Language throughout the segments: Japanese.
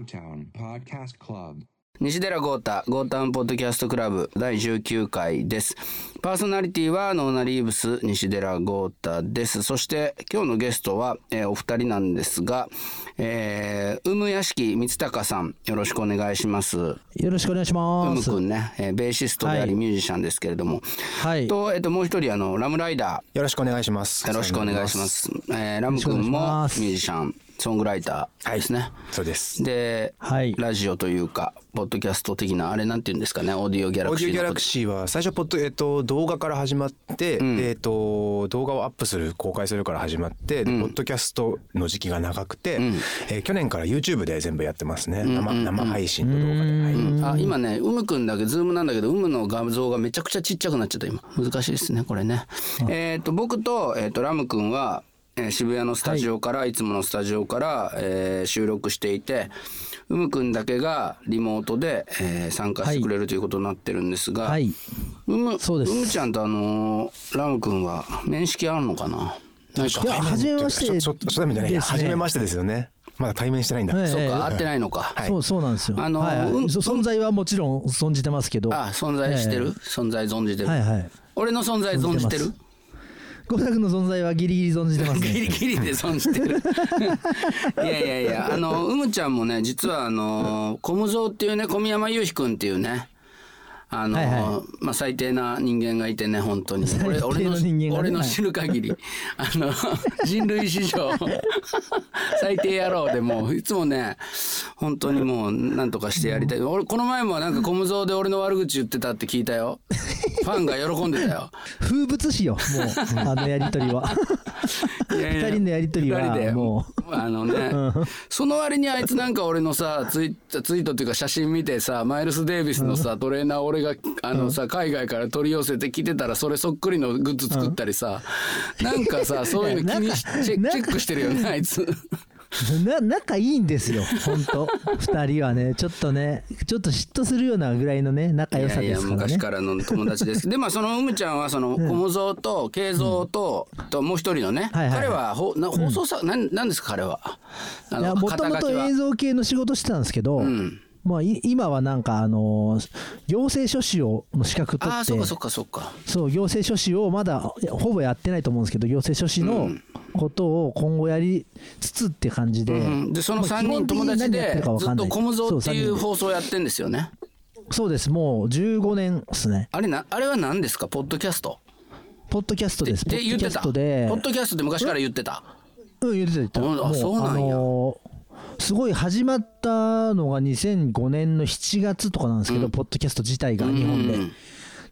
Motown Podcast Club. 西寺豪太、豪太ポッドキャストクラブ第19回です。パーソナリティはノーナリーブス西寺豪太です。そして今日のゲストは、えーお二人なんですが、えー、うむ屋敷光隆さん、よろしくお願いします。うよろしくお願いします。むくんね、えーベーシストでありはいミュージシャンですけれども、はい。と、えっと、もう一人、あの、ラムライダよろしくお願いします。ー、よろしくお願いしま。す。えーラムくんもますミュージシャン、ソングライターですね。そうです。で、はい。ラジオというか、ポッドキャスト的な、あれなんて言うんですかね、オーディオギャラクシーオーディオギャラクシーは最初ポッド、えっと、動画から始まって、えっと、動画をアップする公開するから始まって、でポッドキャストの時期が長くて、えー去年から YouTube で全部やってますね。生,、生配信と動画で、はい。あ今ね、うむくんだけ、ズームなんだけど、うむの画像がめちゃくちゃちっちゃくなっちゃった、今。難しいですね、これね。えっ、と、僕と、えっ、と、ラムくんは、えー渋谷のスタジオから、い、つものスタジオから、えー収録していて、うむくんだけがリモートで、えー参加してくれるということになってるんですが、はい。うむ、そうです。むちゃんとあのーラムくんは面識あるのかな？ないか初めましてちょちょ初めましてですよね。まだ対面してないんだ、ええ。そうか、会ってないのか。はいそう、そうなんですよ。あのはいはい。うんそ存在はもちろん存じてますけど。あ、存在してる、え存在存じてる、えはいはい。俺の存在存じてる？ゴタクの存在はギリギリ存じてますギリね。ギリで損してる。いやいやいや、あの、うむちゃんもね、実はあの、小無蔵っていうね、小宮山雄飛君っていうね、あの、はいはまあ、最低な人間がいてね、本当に。俺、俺のね俺の知る限り、あの、人類史上、最低野郎でもう、いつもね、本当にもう、なんとかしてやりたい。俺、この前もなんか小無蔵で俺の悪口言ってたって聞いたよ。ファンが喜んでたよ。風物詩よ、もう、あのやりとりは。二人のやりとりはもあのね、その割にあいつなんか俺のさツイツイートっていうか写真見てさマイルス・デイビスのさ、トレーナー俺があのさ、海外から取り寄せて着てたらそれそっくりのグッズ作ったりさ、なんかさ そういうの気にしチェチェックしてるよねあいつ。な仲いいんですよ、本当。二人はね、ちょっとね、ちょっと嫉妬するようなぐらいのね、仲良さいやいやですからね。昔からの友達です。でまあそのうむちゃんはその小無蔵と慶三と、ともう一人のね、はいはいはい。彼はほな放送さ、なんなんですか彼は。もともと映像系の仕事してたんですけど、んまあ、い今はなんか、あのー行政書士をの資格取ってああそっかそっかそっか。そう行政書士をまだほぼやってないと思うんですけど行政書士のことを今後やりつつって感じで、うん、でそのまあ3人友達でずっとコムゾーっていう放送やってんですよね。でそうですもう15年ですね。あれなあれは何ですか？ポッドキャスト？ポッドキャストです。ポッドキャで言ってた。ストで。ポッドキャストって昔から言ってた。うん言ってた言ってた。うんあそうなんやすごい始まったのが2005年の7月とかなんですけど、ポッドキャスト自体が日本で、うん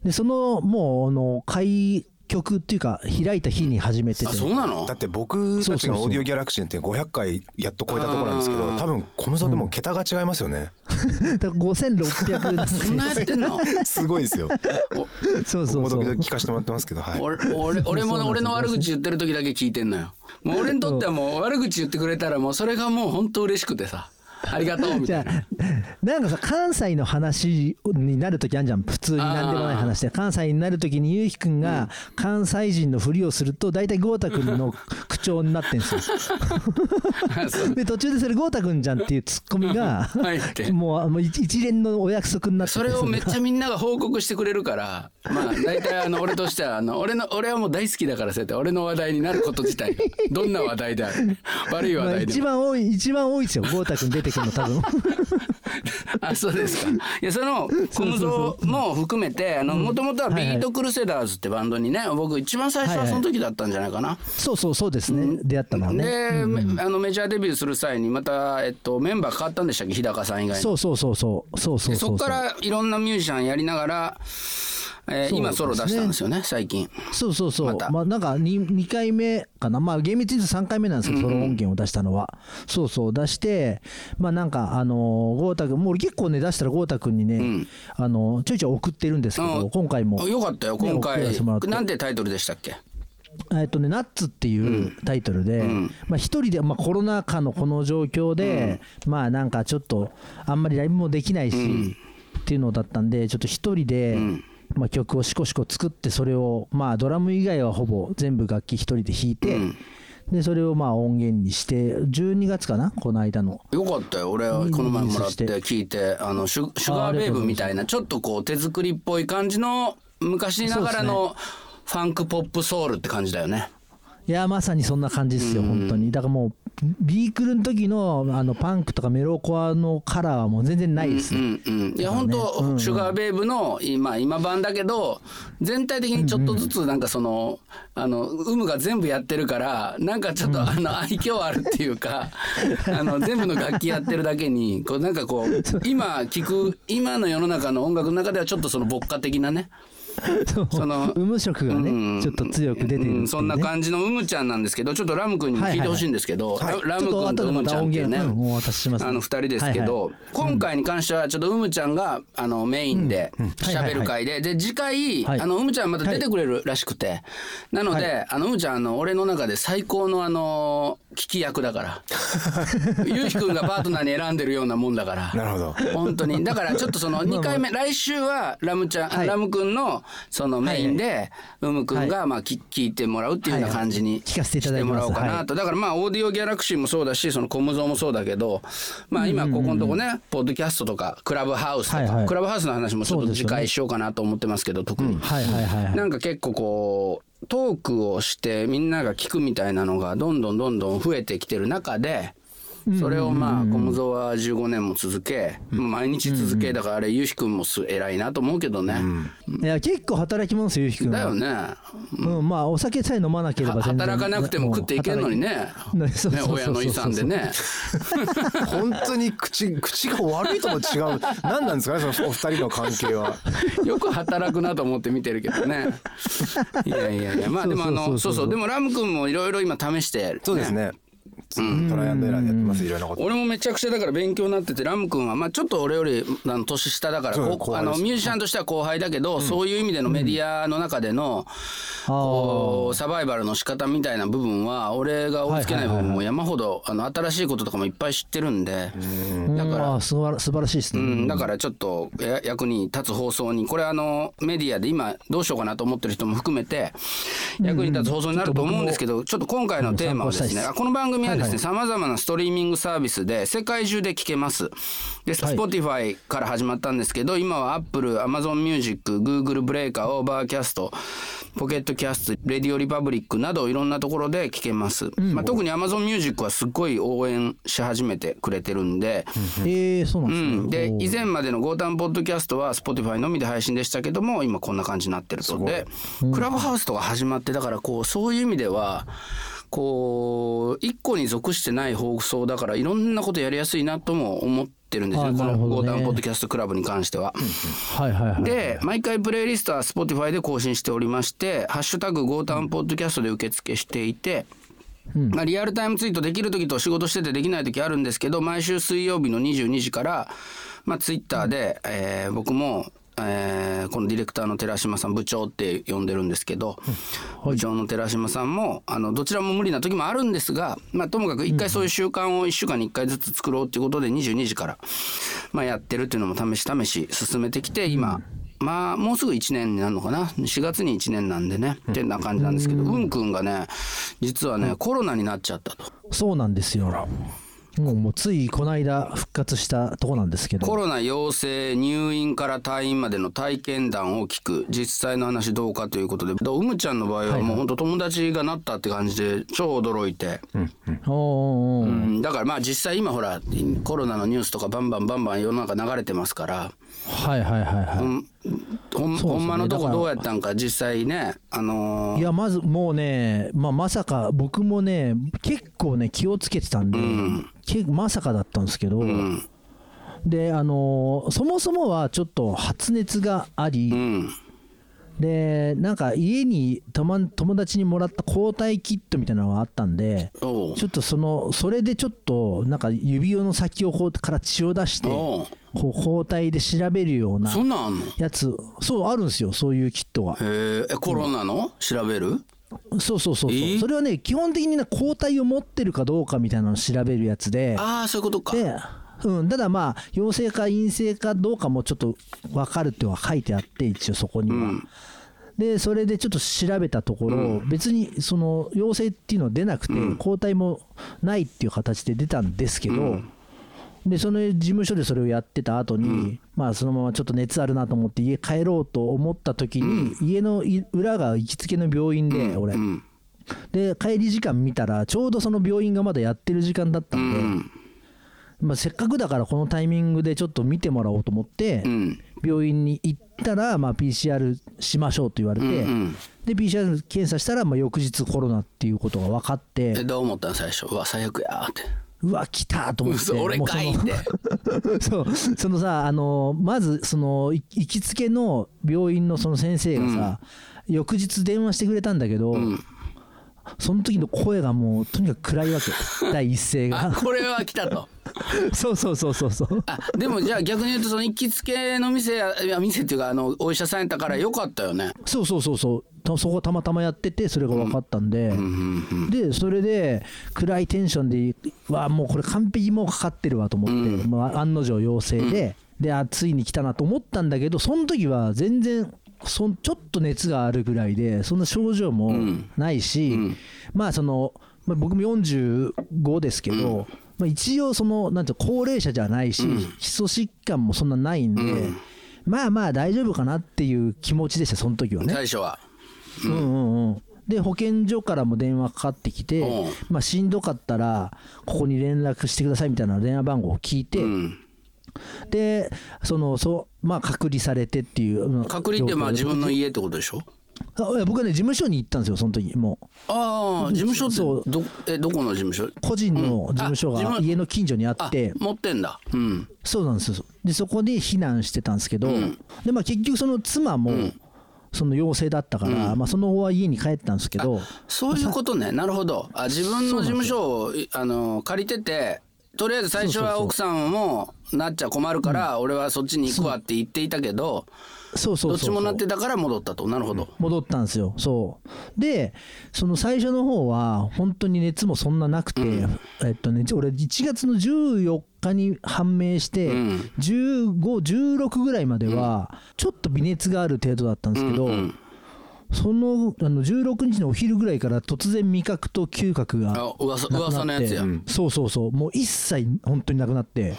でそのもうあの開局っていうか開いた日に始めてて。あそうなの？だって僕たちのオーディオギャラクシーって500回やっと超えたところなんですけど多分この差でも桁が違いますよね、だから5600なんそんなやってんの？すごいですよ。そうそうそう。聞かせてもらってますけどはい。俺俺俺も俺の悪口言ってる時だけ聞いてんのよ。もう俺にとってはもう悪口言ってくれたらもうそれがもう本当嬉しくてさ ありがとうみじたいな。ゃあなんかさ関西の話になるときあるじゃん。普通に何でもない話で。関西になるときにゆうひくんが関西人のふりをすると大体豪太くんの口調になってんすよ。で途中でそれ豪太くんじゃんっていうツッコミがもうもう一一連のお約束になってて。それをめっちゃみんなが報告してくれるから、まあ大体あの俺としてはあの俺の俺はもう大好きだからそうやって俺の話題になること自体どんな話題である？悪い話まあ題でも。一番多い一番多いですよ豪太くん出てくるの多分。あそうですか。いやその小無蔵も含めてあのもともとはビートクルセダーズってバンドにね僕一番最初はその時だったんじゃないかな。そうそうそうですね。出会ったのはね。で、めあのメジャーデビューする際にまた、えっと、メンバー変わったんでしたっけ？日高さん以外に。そうそうそうそう。そうそうでそこからいろんなミュージシャンやりながら、えー今ソロ出したんですよね最近。そうそうそう。また。まあなんか 2, 2回目かな。まあ厳密に言うと3回目なんですけど、ソロ音源を出したのは。そうそう。出して、まあなんかあのー、豪太君、もう俺結構ね出したら豪太君にね、あのーちょいちょい送ってるんですけど、うん今回も。よかったよ今回。せてもらって。なんてタイトルでしたっけ？えっとね、ナッツっていうタイトルで、まあ一人で、まあコロナ禍のこの状況で、まあなんかちょっと、あんまりライブもできないし、っていうのだったんで、ちょっと一人で、まあ曲をしこしこ作って、それを、まあドラム以外はほぼ全部楽器一人で弾いて、でそれをまあ音源にして12月かな？この間の。よかったよ。俺はこの前もらって聞いてあのシュシュガーベイブみたいなちょっとこう手作りっぽい感じの昔ながらのファンクポップソウルって感じだよね。いやまさにそんな感じですよ本当に。だからもうビークルの時のあのパンクとかメロコアのカラーはもう全然ないですうね、んうん。いや本当、シュガーベイブの今今版だけど全体的にちょっとずつなんかその、あの有無が全部やってるからなんかちょっとあの愛嬌あるっていうかあの全部の楽器やってるだけにこうなんかこう今聞く今の世の中の音楽の中ではちょっとその牧歌的なね その有無色がね、うん。ちょっと強く出てるっていうね、うん。そんな感じのうむちゃんなんですけどちょっとラム君にも聞いてほしいんですけど、はい。ララム君とうむちゃんっていうね、あの2人ですけど、はい今回に関してはちょっとうむちゃんがあのメインではいはい喋る回でで次回、はい。あのうむちゃんまた出てくれるらしくて、なので、はあのうむちゃんあの俺の中で最高のあの聞き役だから。ゆうひくんがパートナーに選んでるようなもんだからなるほど本当にだからちょっとその2回目来週はラムちゃん、はいラムくんのそのメインで、うむくんがまあき聞いてもらうっていうような感じに聞かせていただきます。してもらおうかなと、だからまあオーディオギャラクシーもそうだしそのコムゾーもそうだけどまあ今ここのとこね、ポッドキャストとかクラブハウスとか、クラブハウスの話もちょっと次回しようかなと思ってますけど特に、はいはいはいはい。なんか結構こうトークをしてみんなが聞くみたいなのがどんどんどんどん増えてきてる中でそれをまあ小ムゾは15年も続け毎日続けだからあれゆうひくんもす偉いなと思うけどね。いや結構働き者ですよゆうひくんはだよね。うん、まあお酒さえ飲まなければは全然。働かなくても食っていけんのにね。ね親の遺産でね。本当に口口が悪いとも違う。何なんですかねそのお二人の関係は。よく働くなと思って見てるけどね。いやいやいや。まあでもあのそうそうでもラム君もいろいろ今試してそうですねトライアンドエラーでやってますいろんなこと。俺もめちゃくちゃだから勉強になっててラム君はまあちょっと俺よりあの年下だからあのミュージシャンとしては後輩だけど、そういう意味でのメディアの中での、こうサバイバルの仕方みたいな部分は俺が追いつけない部分も山ほどあの新しいこととかもいっぱい知ってるんでだから素晴らしいですね、うん、だからちょっとや役に立つ放送にこれあのメディアで今どうしようかなと思ってる人も含めて役に立つ放送になると思うんですけどちょっと今回のテーマはですねあこの番組はですはいはいねさまざまなストリーミングサービスで世界中で聞けます。ではい。Spotify から始まったんですけど今は Apple、Amazon Music、 Google、Breaker、Overcast Pocket Casts、RadioPublic などいろんなところで聞けます、まあ、特に Amazon Music はすっごい応援し始めてくれてるんで、ええそうなんですね、うん、で以前までの「ゴータンポッドキャスト」は Spotify のみで配信でしたけども今こんな感じになってると。でクラブハウスとか始まってだからこうそういう意味ではこう一個に属してない放送だからいろんなことやりやすいなとも思ってるんですあねこの「なるほどねゴータンポッドキャストクラブ」に関しては。はいはいはいで毎回プレイリストは Spotify で更新しておりまして「ハッシュタグゴータンポッドキャスト」で受付していて。まあ、リアルタイムツイートできる時と仕事しててできない時あるんですけど毎週水曜日の22時から、まあ、ツイッターで、えー僕も、えーこのディレクターの寺島さん部長って呼んでるんですけど、部長の寺島さんもあのどちらも無理な時もあるんですが、まあ、ともかく一回そういう習慣を1週間に1回ずつ作ろうっていうことで22時から、まあ、やってるっていうのも試し試し進めてきて今、まあもうすぐ1年になるのかな？4月に1年なんでねってな感じなんですけどうん。くん。がね実はねコロナになっちゃったとそうなん。ですよもうもうついこの間復活したとこなんですけど。コロナ陽性入院から退院までの体験談を聞く実際の話どうかということで。だうむちゃんの場合はもう本当友達がなったって感じで超驚いて、だからまあ実際今ほらコロナのニュースとかバンバンバンバン世の中流れてますからはいはいはいはい、ほんほんまのとこどうやったんか？実際ねあのー。いやまずもうね、まあ、まさか僕もね結構ね気をつけてたんで、けまさかだったんですけど、であのーそもそもはちょっと発熱があり、うんでなんか家にとま友達にもらった抗体キットみたいなのがあったんでちょっとそのそれでちょっとなんか指輪の先をこうから血を出してこう抗体で調べるようなやつ。そうあるんですよそういうキットがへえコロナの？調べる？そうそうそうそう、えー。それはね基本的にね抗体を持ってるかどうかみたいなのを調べるやつで。ああそういうことか。で、うん、ただまあ陽性か陰性かどうかもちょっと分かるっては書いてあって一応そこには、でそれでちょっと調べたところ、別にその陽性っていうのは出なくて、抗体もないっていう形で出たんですけど、でその事務所でそれをやってた後に、まあそのままちょっと熱あるなと思って家帰ろうと思った時に、家のい裏が行きつけの病院で、俺、うん。で帰り時間見たらちょうどその病院がまだやってる時間だったんで、うんまあ、せっかくだからこのタイミングでちょっと見てもらおうと思って、うん。病院に行ったら、まあ、PCR しましょうと言われて、うんで PCR 検査したら、まあ、翌日コロナっていうことが分かってえどう思ったん最初？うわ最悪やーって。うわ来たと思って嘘俺かいって。そうその さあのまずそのい行きつけの病院のその先生がさ、翌日電話してくれたんだけど、ん。その時の声がもうとにかく暗いわけ。第一声あがこれは来たと そうそうそうそうそう。あでもじゃあ逆に言うとその行きつけの店やいや店っていうかあのお医者さんやったからよかったよね。そうそうそうそう。たそこたまたまやっててそれが分かったんで、でそれで暗いテンションでわもうこれ完璧もうかかってるわと思って、まあ、案の定陽性で、であついに来たなと思ったんだけどその時は全然そんちょっと熱があるぐらいでそんな症状もないし、まあその、まあ、僕も45ですけど、まあ、一応そのなんて高齢者じゃないし、基礎疾患もそんなないんで、まあまあ大丈夫かなっていう気持ちでしたその時はね。最初は。うん。うんうん、で保健所からも電話かかってきて、うん。まあ、しんどかったらここに連絡してくださいみたいな電話番号を聞いて、うん。でそのそう、まあ、隔離されてっていううん隔離ってまあ自分の家ってことでしょ？あ僕はね事務所に行ったんですよその時もう。ああ事務所そう。ってどえどこの事務所？個人の事務所が家の近所にああって。持ってんだ。うん。そうなんですよ。でそこで避難してたんですけど、でまあ、結局その妻も、その陽性だったから、まあ、その後は家に帰ったんですけどそういうことね。なるほど。あ自分の事務所をいあの借りててとりあえず最初は奥さんもなっちゃ困るから俺はそっちに行くわって言っていたけどそうそうそうそうどっちもなってたから戻ったと。なるほど。戻ったんですよ。そう。でその最初の方は本当に熱もそんななくて、えっとね俺1月の14日に判明して、ん。1516ぐらいまではちょっと微熱がある程度だったんですけど、うんそのあの16日のお昼ぐらいから突然味覚と嗅覚があ噂なくなって噂のやつや。うん。そうそうそう。もう一切本当になくなって。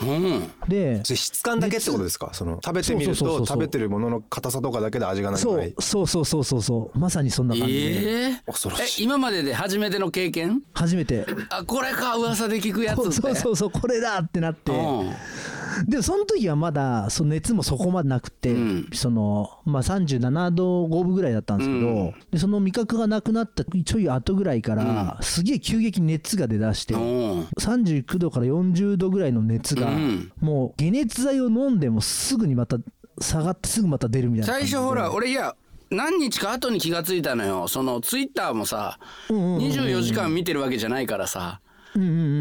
でそれ質感だけってことですか？その食べてみるとそうそうそうそう。食べてるものの硬さとかだけで味がないそいそうそうそうそうそう。まさにそんな感じで、ええ恐ろしい。え今までで初めての経験？初めて。あこれか噂で聞くやつって。そうそうそう。これだってなって、うん でもその時はまだその熱もそこまでなくて、ん。そのまあ、37度5分ぐらいだったんですけど、でその味覚がなくなったちょい後ぐらいから、すげえ急激に熱が出だして、う。ん39度から40度ぐらいの熱が、うん。もう解熱剤を飲んでもすぐにまた下がってすぐまた出るみたいな最初ほら俺いや何日か後に気がついたのよ。そのツイッターもさ24時間見てるわけじゃないからさ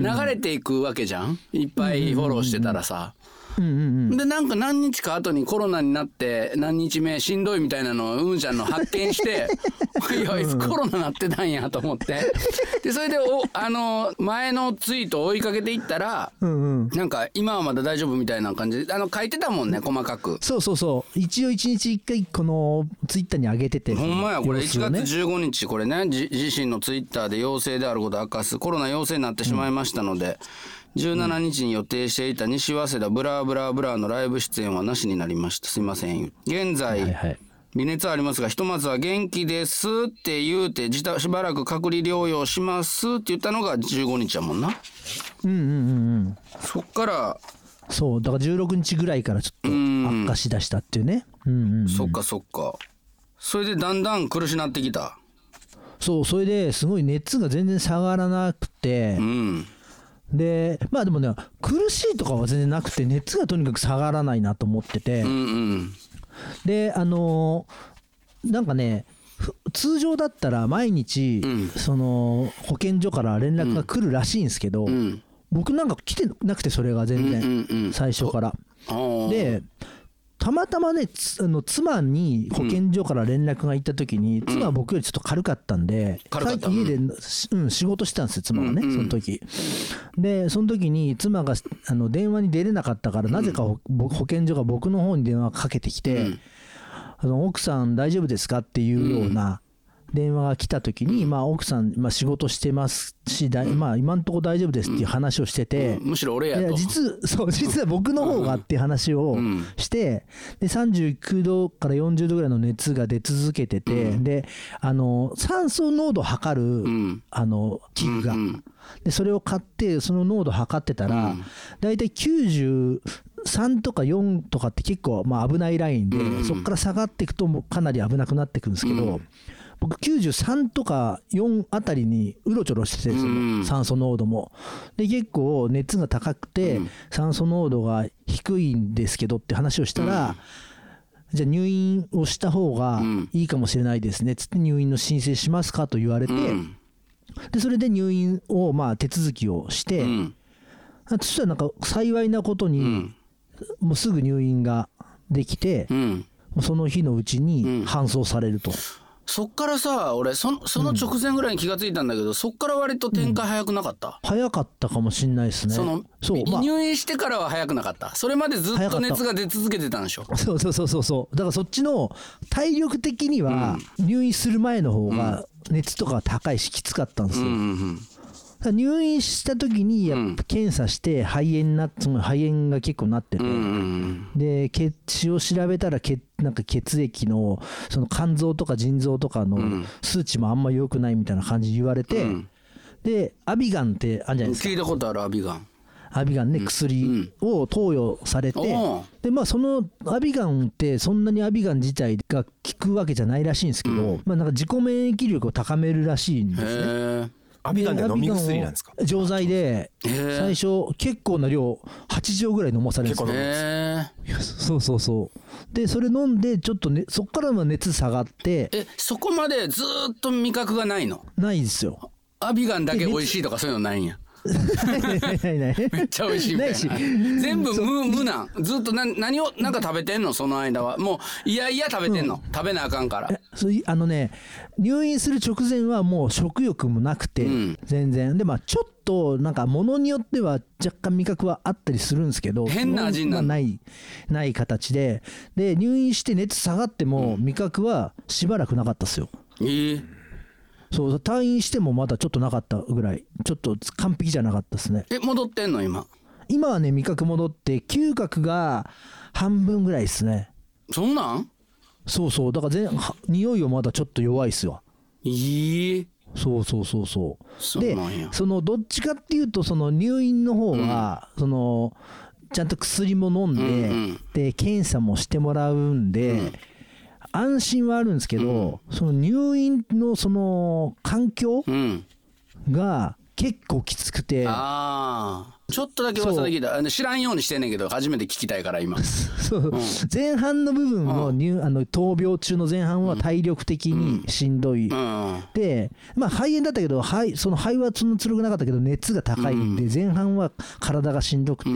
流れていくわけじゃん。いっぱいフォローしてたらさ。うんうんうんでなんか何日か後にコロナになって何日目しんどいみたいなのをうんちゃんの発見して いやあいつコロナなってたんやと思って。でそれでおあの前のツイートを追いかけていったらうんうん。なんか今はまだ大丈夫みたいな感じ。であの書いてたもんね細かく。そうそうそう。一応一日一回このツイッターに上げててほんまやこれ。1様子をね。月15日これね。じ自身のツイッターで陽性であることを明かす。コロナ陽性になってしまいましたので、17日に予定していた西早稲田ブラブラブラのライブ出演はなしになりました。すいません。現在、はいはい。微熱ありますがひとまずは元気ですって言うて自宅しばらく隔離療養しますって言ったのが15日やもんな。うんうんうんうん。そっからそうだから16日ぐらいからちょっと悪化しだしたっていうね。うんうんうん。そっかそっか。それでだんだん苦しなってきた。そうそれですごい熱が全然下がらなくてうんでまあでもね苦しいとかは全然なくて熱がとにかく下がらないなと思ってて。うんうん。であのーなんかねふ通常だったら毎日、ん。その保健所から連絡が来るらしいんですけど、うん。僕なんか来てなくてそれが全然、うんうんうん。最初から。でたまたまねつあの妻に保健所から連絡が行った時に、妻は僕よりちょっと軽かったんで、軽かった。家で、うん、仕事してたんですよ妻はね、うんうん。その時。でその時に妻があの電話に出れなかったから、なぜか保健所が僕の方に電話かけてきて、あの奥さん大丈夫ですか？っていうような電話が来た時に、まあ、奥さん、まあ、仕事してますし、だいまあ、今んとこ大丈夫ですっていう話をしてて、むしろ俺いややと実そう実は僕の方がっていう話をん。して、で39度から40度ぐらいの熱が出続けてて、であの酸素濃度を測る、ん。あの器具が、うんでそれを買ってその濃度を測ってたら、だいたい93とか4とかって結構まあ危ないラインで、そこから下がっていくとかなり危なくなっていくんですけど、僕93とか4あたりにうろちょろしててその酸素濃度も。で結構熱が高くて酸素濃度が低いんですけどって話をしたら、じゃあ入院をした方がいいかもしれないですね。つって入院の申請しますかと言われて、うん。でそれで入院をまあ手続きをして、そしたらなんか幸いなことに、もうすぐ入院ができて、その日のうちに搬送されると、そっからさ俺そのその直前ぐらいに気がついたんだけど、そっから割と展開早くなかった、早かったかもしんないですね。そのそうまあ。入院してからは早くなかった？それまでずっと熱が出続けてたんでしょ？そうそうそうそうそう。だからそっちの体力的には入院する前の方が熱とかが高いしきつかったんですよ、うんうんだから入院した時にやっぱ検査して肺炎なその肺炎が結構なってて、で血血を調べたら血なんか血液のその肝臓とか腎臓とかの数値もあんま良くないみたいな感じで言われて、でアビガンってあるじゃないですか。聞いたことあるアビガン。アビガンね薬を投与されて、でまあそのアビガンってそんなにアビガン自体が効くわけじゃないらしいんですけど、まあなんか自己免疫力を高めるらしいんですね。アビガンで飲み薬なんですか？錠剤で最初結構な量8錠ぐらい飲まされるんですよ。へえそうそうそう。でそれ飲んでちょっとねそっからは熱下がってえそこまでずーっと味覚がないの？ないですよ。アビガンだけ美味しいとかそういうのないんやない。な いめっちゃ美味しいみたいな全部無無なん。ずっとな何をなんか食べてんの？その間は。もういやいや食べてんの、食べなあかんから。あのね入院する直前はもう食欲もなくて、うん。全然。でまあちょっとなんか物によっては若干味覚はあったりするんですけど変な味になないない形で。で入院して熱下がっても味覚はしばらくなかったですよ、ええそう退院してもまだちょっとなかったぐらい。ちょっと完璧じゃなかったですね。え戻ってんの今？今はね味覚戻って嗅覚が半分ぐらいですね。そんなん？そうそう。だから匂いはまだちょっと弱いっすわ。いいそうそうそうそう。でそのどっちかっていうとその入院の方は、そのちゃんと薬も飲んで、うんうん。で検査もしてもらうんで、安心はあるんですけど、その入院のその環境うん。が結構きつくて、ああちょっとだけ噂で聞いた。知らんようにしてんねんけど初めて聞きたいから今。そう。前半の部分の入あの闘病中の前半は体力的にしんどい、うん。で、まあ、肺炎だったけど肺その肺はそんな強くなかったけど熱が高いんで前半は体がしんどくて、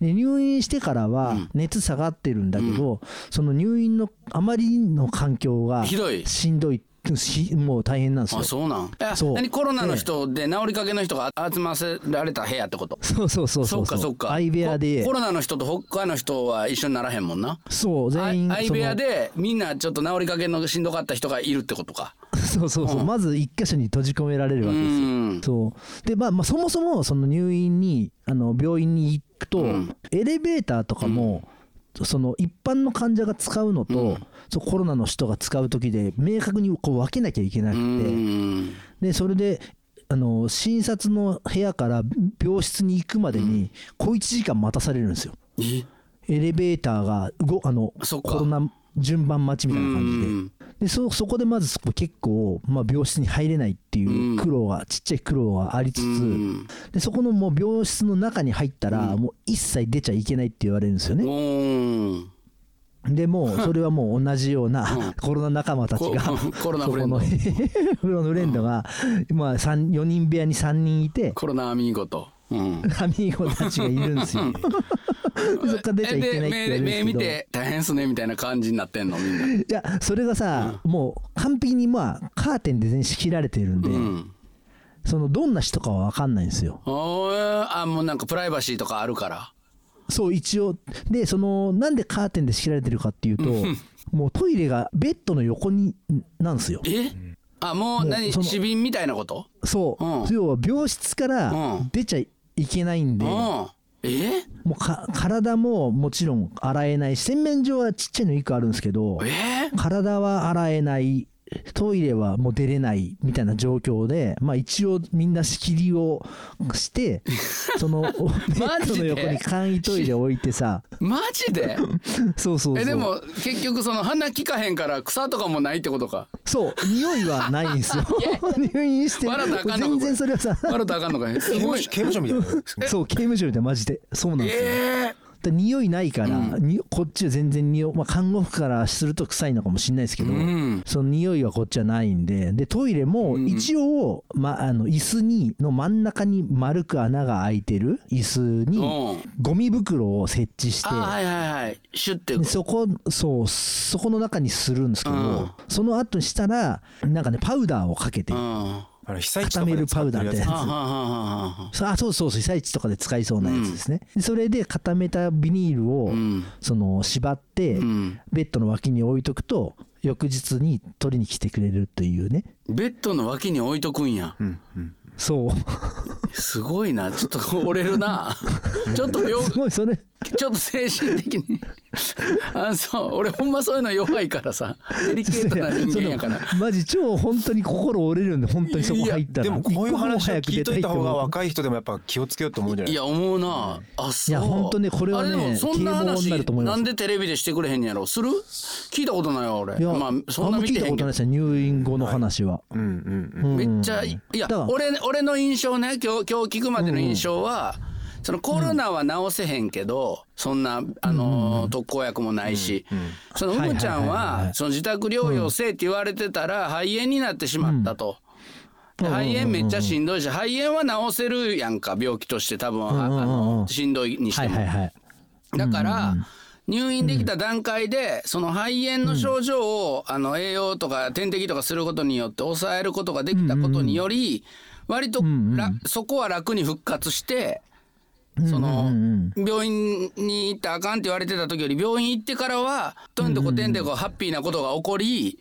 で入院してからは熱下がってるんだけど、その入院のあまりの環境がしんどいしもう大変なんですよ。あそうなん？えそう。何コロナの人で治りかけの人が集ませられた部屋ってこと？そうそうそうそそう。うかそうか。相部屋で。ココロナの人と他の人は一緒にならへんもんな。そう全員あ相部屋そでみんなちょっと治りかけのしんどかった人がいるってこと？かのそうそうそう。まず一箇所に閉じ込められるわけですよ。うん。そう。でまあ、まあそもそもその入院にあの病院に行くと、エレベーターとかも、その一般の患者が使うのと、そうコロナの人が使う時で明確にこう分けなきゃいけなくうて、ん。でそれであの診察の部屋から病室に行くまでに小1時間待たされるんですよ。え？エレベーターが動あのコロナ順番待ちみたいな感じで。うんでそそこでまずそこ結構、まあ、病室に入れないっていう苦労が、ちっちゃい苦労がありつつ、んでそこのもう病室の中に入ったら、もう一切出ちゃいけないって言われるんですよね。うんでもうそれはもう同じようなコロナ仲間たちがココロナフレンド。そこの コロナフレンドが、まあ、三4人部屋に3人いてコロナアミーゴと。うん。アミーゴたちがいるんですよ。で そっから出ちゃいけないって目。見て大変っすねみたいな感じになってんのみんな。いやそれがさ、もう完璧にまあカーテンで全然仕切られてるんで、うん。そのどんな人かは分かんないんですよ。おーあもうなんかプライバシーとかあるからそう一応。でそのなんでカーテンで仕切られてるかっていうともうトイレがベッドの横になんですよ。え？あもうもう何その死瓶みたいなこと？そう、うん。要は病室からうん。出ちゃいけないんで、うん。もえうか体ももちろん洗えないし洗面所はちっちゃいの1個あるんですけどえ？体は洗えないトイレはもう出れないみたいな状況で、まあ、一応みんな仕切りをして そのベッドの横に簡易トイレ置いてさ。マジで？そうそうそう。えでも結局その鼻効かへんから草とかもないってことか？そう。匂いはないんですよ。入院して全然それはさ。笑ったらあかんのかいすごい刑務所みたいな。そう刑務所みたいなマジで。そうなんですよ、えで匂いないから、にこっちは全然匂い、まあ、看護婦からすると臭いのかもしれないですけど、ん。その匂いはこっちはないんででトイレも一応、ま、あの椅子にの真ん中に丸く穴が開いてる椅子にうん。ゴミ袋を設置してあはいはいはい。シュッてでそこそうそこの中にするんですけど、うん。その後したらなんかねパウダーをかけて、あの被災地とかで使ってるやつ固めるパウダーみたいなあはあそうあそうそう被災地とかで使いそうなやつですね、でそれで固めたビニールを、ん。その縛って、ん。ベッドの脇に置いとくと翌日に取りに来てくれるというね。ベッドの脇に置いとくんや。そう。すごいな。ちょっと折れるな。ちょっと病すごいそれ ちょっと精神的に。あそう俺ほんまそういうの弱いからさ。デリケートな人間やから。マジ超本当に心折れるんで本当にそこ入ったら。でもこういう話を聞いといた方が若い人でもやっぱ気をつけようと思うんじゃないいや思うな。あそういやほんとねこれはねあでもそんな話になると思います。なんでテレビでしてくれへんのやろ？する？聞いたことないわ俺。いや、まあそんな見てへんけど。たことないですよ入院後の話は、うんうんうん。めっちゃいいや俺俺の印象ね今日今日聞くまでの印象は、そのコロナは治せへんけど、そんなあのー特効薬もないし、そのうむちゃんはその自宅療養せえって言われてたら肺炎になってしまったと。で肺炎めっちゃしんどいし肺炎は治せるやんか病気として多分はあのしんどいにしても。だから、入院できた段階で、その肺炎の症状を、あの栄養とか点滴とかすることによって抑えることができたことにより、割とら、そこは楽に復活して、その、病院に行ったらあかんって言われてた時より病院行ってからはとんとこてんてこハッピーなことが起こり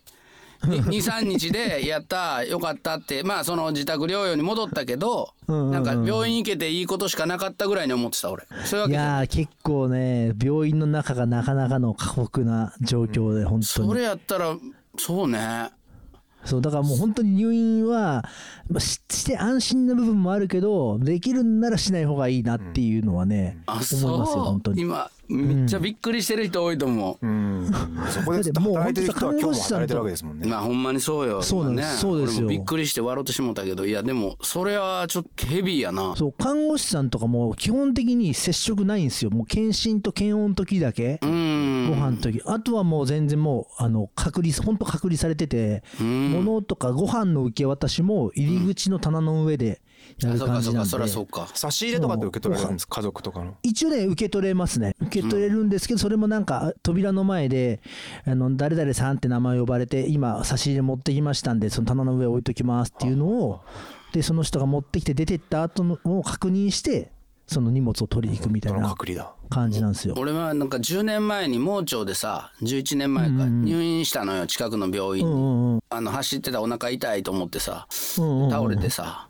23日 でやったよかったってまあその自宅療養に戻ったけどなんか病院行けていいことしかなかったぐらいに思ってた俺。そういうわけいやー結構ね病院の中がなかなかの過酷な状況で本当に。それやったらそうねそうだからもう本当に入院はまあしして安心な部分もあるけどできるんならしない方がいいなっていうのはね、あ思いますよ本当に。今めっちゃびっくりしてる人多いと思う、うん。そこでずっと働いてる人は今日も働いてるわけですもんね。まあほんまにそうよそうなんです今ねそうですよ。びっくりして笑ってしもたけどいやでもそれはちょっとヘビーやな。そう看護師さんとかも基本的に接触ないんですよ。もう検診と検温の時だけ、うん。ご飯の時。あとはもう全然もうあの隔離本当隔離されてて、物とかご飯の受け渡しも入り口の棚の上でやるあそうか感じなんで、そうかそりゃそうか。差し入れとかって受け取られるんです家族とかの。一応ね受け取れますね。受け取れるんですけど、それもなんか扉の前であの誰々さんって名前呼ばれて今差し入れ持ってきましたんでその棚の上置いときますっていうのをでその人が持ってきて出てった後のを確認してその荷物を取りに行くみたいな隔離だ。感じなんですよ。俺はなんか10年前に盲腸でさ11年前か入院したのよ近くの病院に、うんうんあの走ってたお腹痛いと思ってさうんうん。倒れてさ、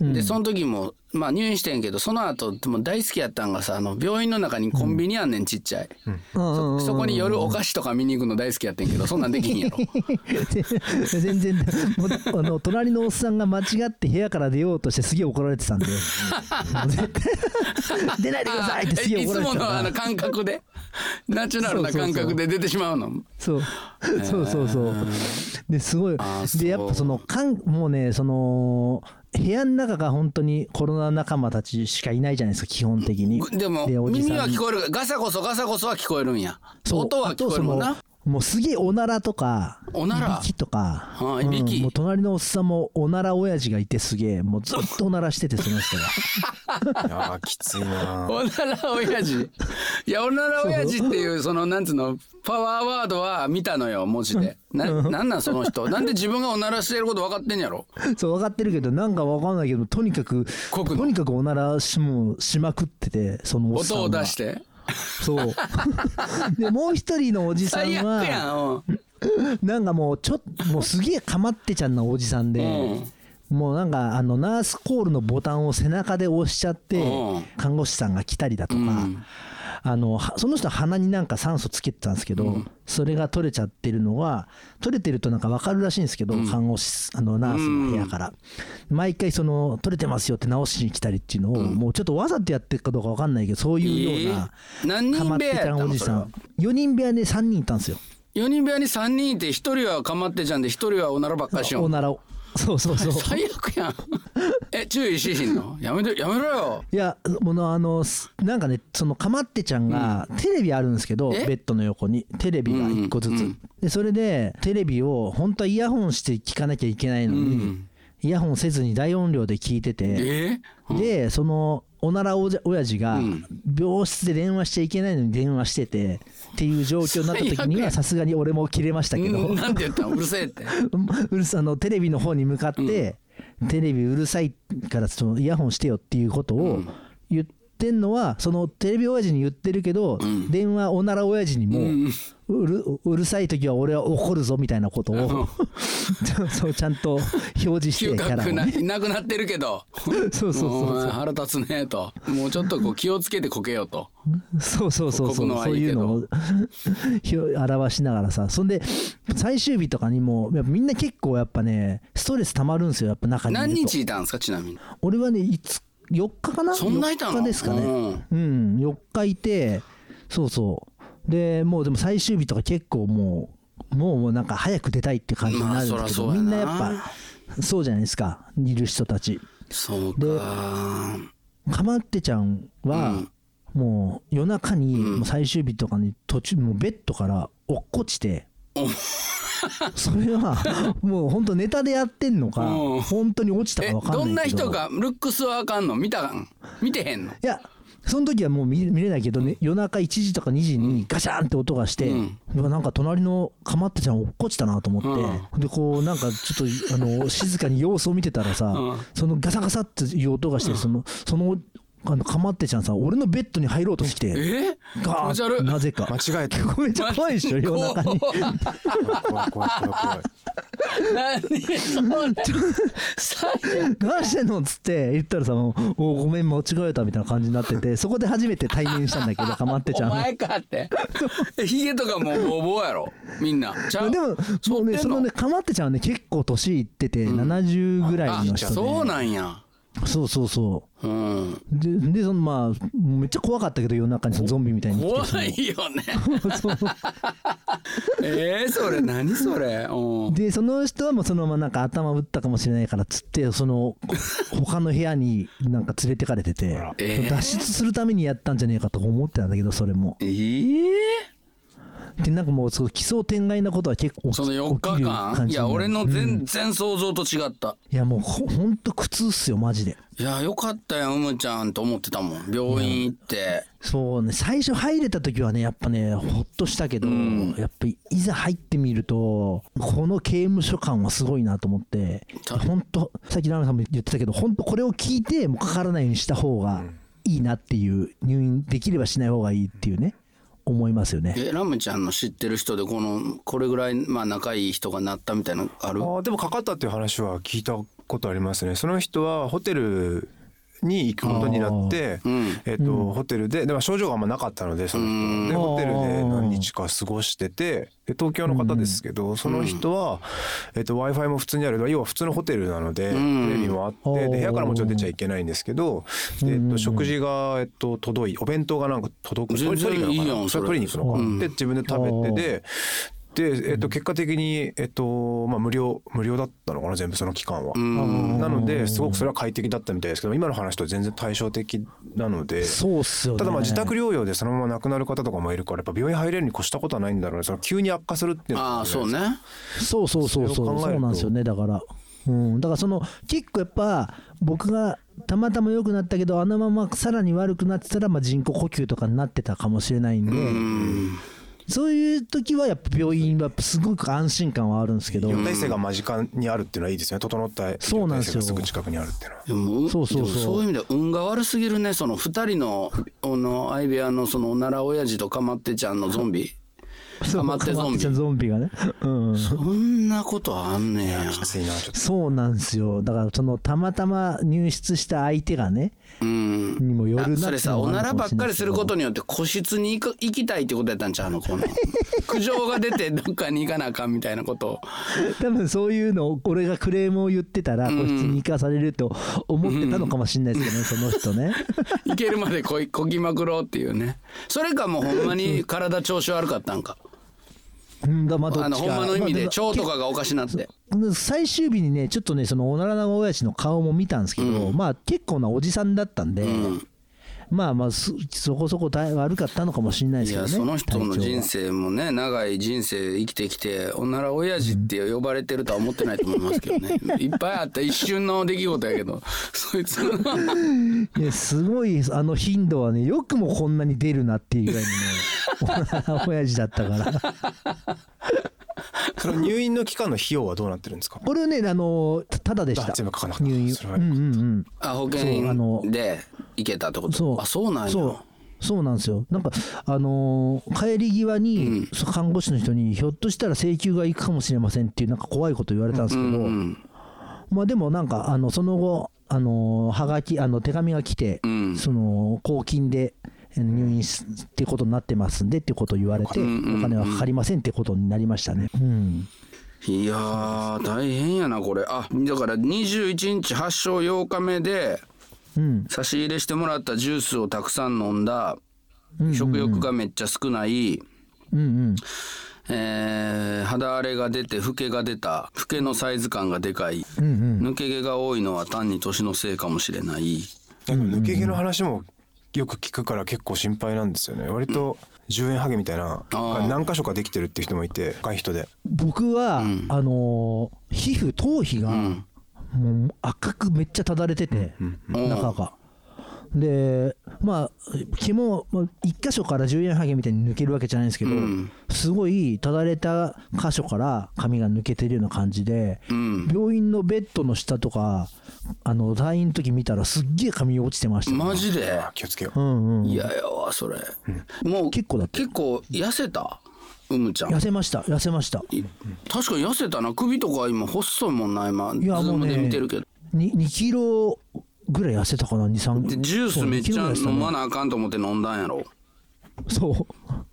でその時もまあ入院してんけどその後もう大好きやったんがさあの病院の中にコンビニあんねんちっちゃい、うん。うん。そこに夜お菓子とか見に行くの大好きやってんけどそんなんできひんやろ。全然もうあの隣のおっさんが間違って部屋から出ようとしてすげえ怒られてたんで。出ないでくださいってすげえいつ怒られてたからものあの感覚でナチュラルな感覚で出てしまうのそう。そうそうそう。ですごい。でやっぱそのかんもうねその部屋の中が本当にコロナ仲間たちしかいないじゃないですか基本的に。でも耳は聞こえる。ガサゴソガサゴソは聞こえるんや。音は聞こえるもんなもうすげえおならとかおなら？いびきとか、あいびき。うんもう隣のおっさんもおなら親父がいてすげえもうずっとおならしててその人が。あーきついな。おなら親父。いやおなら親父っていうそのなんつうのパワーワードは見たのよ文字で。ななんなんその人？なんで自分がおならしてること分かってんやろ？そう分かってるけどなんか分かんないけどとにかくこくのとにかくおならしもうしまくっててそのおっさん音がを出して？そう。でもう一人のおじさんはなんかもうちょっともうすげえかまってちゃんなおじさんで、もうなんかあのナースコールのボタンを背中で押しちゃってうん。看護師さんが来たりだとか、うんあのはその人は鼻になんか酸素つけてたんですけど、それが取れちゃってるのは取れてるとなんか分かるらしいんですけど、看護師あのナースの部屋から、毎回その取れてますよって直しに来たりっていうのを、もうちょっとわざとやってるかどうか分かんないけどそういうような、えー何人かまってちゃん部屋やおじさん。4人部屋で3人いたんですよ。4人部屋に3人いて1人はかまってちゃんで1人はおならばっかりしよう。おならをそうそうそう。最悪やん。え注意しひんの？やめてやめろよ。いやものあのすなんかねそのかまってちゃんがテレビあるんですけど、え？ベッドの横に。テレビが1個ずつ、うん。うんでそれでテレビを本当はイヤホンして聞かなきゃいけないのに、うん。イヤホンせずに大音量で聞いてて。え？でそのおならおじ親父がうん。病室で電話しちゃいけないのに電話しててっていう状況になった時にはさすがに俺も切れましたけど、うん。なんて言ったの？うるせえって。うるさあのテレビの方に向かって、テレビうるさいからそのイヤホンしてよっていうことを言ってんのはそのテレビ親父に言ってるけど、電話おなら親父にも、うるうるさい時は俺は怒るぞみたいなことを そうちゃんと表示して 嗅キャラね。いなくなってるけど。そうそうそう腹立つねと。もうちょっとこう気をつけてこけようと。そうそうそうそう。そういうのを表しながらさそんで最終日とかにもやっぱみんな結構やっぱねストレス溜まるんですよやっぱ中に何日いたんですかちなみに俺はねいつ4日かな？そんないたの？4日ですかね。うん。4日いてそうそう。でもうでも最終日とか結構もうもうもうなんか早く出たいって感じになるんまあですけど、そらそうやな。みんなやっぱそうじゃないですか。いる人たち。そうでかかまってちゃんは、もう夜中に最終日とかに途中もうベッドから落っこちて、それはもう本当ネタでやってんのか、うん。本当に落ちたえか分かどんなんないけど。人かルックスはあかんの？見たん？見てへんの？いやその時はもう見見れないけど、ね、夜中1時とか2時にガシャンって音がして、うん。なんか隣のかまってちゃん落っこちたなと思って、でこうなんかちょっとあの静かに様子を見てたらさ、うん。そのガサガサっていう音がして、そのそのあのかまってちゃんさ俺のベッドに入ろうとしてえ気ガーッなぜか。間違えた。めっちゃ怖いでしょ夜中に。怖い。怖い。怖い。怖い。何？何してんのっつって言ったらさもうおごめん間違えたみたいな感じになっててそこで初めて対面したんだけどかまってちゃん。お前かって。ヒゲとかもうボーボーやろ？みんな。ちゃう？でももうねそのねかまってちゃんはね結構年いってて70ぐらいの人で、そうなんやそうそうそう。んうででそのまあめっちゃ怖かったけど夜中にそのゾンビみたいに怖いよねえー、それ何それ？うん。でその人はもうそのままなんか頭打ったかもしれないからっつってその他の部屋になんか連れてかれてて、えー。脱出するためにやったんじゃねえかと思ってたんだけどそれも。えー、でなんかもうそう奇想天外なことは結構その4起きる日間いや俺のうん全然想像と違った、いやもうほほんと苦痛っすよマジで。いやよかったようむちゃんと思ってたもん。病院行って、そうね最初入れた時はねやっぱねほっとしたけど、やっぱりいざ入ってみるとこの刑務所感はすごいなと思って。た本当さっきラーメンさんも言ってたけど本当これを聞いてもうかからないようにした方がいいなっていう入院できればしない方がいいっていうね思いますよね。えラムちゃんの知ってる人でこのこれぐらいまあ仲いい人がなったみたいなのある？あーでもかかったっていう話は聞いたことありますね。その人はホテルに行くことになって、うん。えっとホテルででも症状があんまなかったのでその人は。でホテルで何日か過ごしててで東京の方ですけど、その人は、えっと w i f i も普通にある。要は普通のホテルなので、ん。テレビもあってで部屋からもちろん出ちゃいけないんですけど、でえっと、食事が、えっと、届いお弁当がなんか届く。全然取りに行くのか。それそれ取りに行くのか、うん。で自分で食べてでで、えっと、結果的に、えっとまあ、無料無料だったのかな全部その期間は。うん。なのですごくそれは快適だったみたいですけど今の話と全然対照的なので。そうっすよね。ただまあ自宅療養でそのまま亡くなる方とかもいるからやっぱ病院入れるに越したことはないんだろうね。その急に悪化するっていうのはああそうね。そうそうそうそう。そうなんですよねだから。うん。だからその結構やっぱ僕がたまたま良くなったけどあのままさらに悪くなってたらまあ人工呼吸とかになってたかもしれないんでそういう時はやっぱ病院はすごく安心感はあるんですけど。医療体制が間近にあるっていうのはいいですよね。整ったそうなんですよ。制がすぐ近くにあるっていうのは。でもうそうそう。そうそういう意味では運が悪すぎるね。その二人のあの相部屋のそのおなら親父とかまってちゃんのゾンビそう。かまってゾンビ。ゾンビがね。うんそんなことあんねや。そうなんですよ。だからそのたまたま入室した相手がねうん。にもよるなそれさおならばっかりすることにによって個室に行く行きたいってことやったんちゃうの？この。苦情が出てどっかに行かなあかんみたいなこと。を 多分そういうのを俺がクレームを言ってたら個室に行かされると思ってたのかもしれないですけどね、その人ね。行けるまでこいこぎまくろうっていうね。それかもうほんまに体調子悪かったんか。うんだまあどっのほんまの意味でまあ腸とかがおかしなって。で最終日にねちょっとねそのおならな親父の顔も見たんですけど、まあ結構なおじさんだったんで、まあまあすそこそこ大悪かったのかもしれないですけどねその人の人生もね長い人生生きてきておなら親父って呼ばれてるとは思ってないと思いますけどね。いっぱいあった一瞬の出来事やけど そいつの。いやすごいあの頻度はねよくもこんなに出るなっていうぐらいのねおなら親父だったから その入院の期間の費用はどうなってるんですか？これはねあのたただでした。あ全部かかんなかった。入院。それはうんうんうん。あ保険で行けたってこと？そうあそうなんや。そう。そうなんですよ。なんかあのー帰り際に、そう看護師の人にひょっとしたら請求がいくかもしれませんっていうなんか怖いこと言われたんですけど、うんまあでもなんかあのその後あのーはがきあの手紙が来て、うん。その公金でえー入院すっていうことになってますんでっていうことを言われて、お金はかかりませんってことになりましたね。うん。いやー大変やなこれ。あだから21日発症8日目でうん。差し入れしてもらったジュースをたくさん飲んだ。食欲がめっちゃ少ない、うんうん。えー肌荒れが出て老けが出た。老けのサイズ感がでかい、うんうん。抜け毛が多いのは単に年のせいかもしれない。なんか抜け毛の話もよく聞くから結構心配なんですよね。割と10円ハゲみたいなー。何箇所かできてるっていう人もいて若い人で。僕は、あのー皮膚頭皮が、もう赤くめっちゃただれてて、中が。でまあ毛もまあ1箇所から10円ハゲみたいに抜けるわけじゃないんですけど、すごいただれた箇所から髪が抜けてるような感じで、うん。病院のベッドの下とかあの退院の時見たらすっげえ髪落ちてました、マジで？あ気をつけよう。うんうん。嫌やわそれ、もう結構だった。結構痩せた？うむちゃん。痩せました。痩せました。い確かに痩せたな。首とか今細いもんな今。ズいやもうねームで見てるけど。に2キロぐらい痩せたかな？23でジュースめっちゃ飲まななあかんと思って飲んだんやろ。そ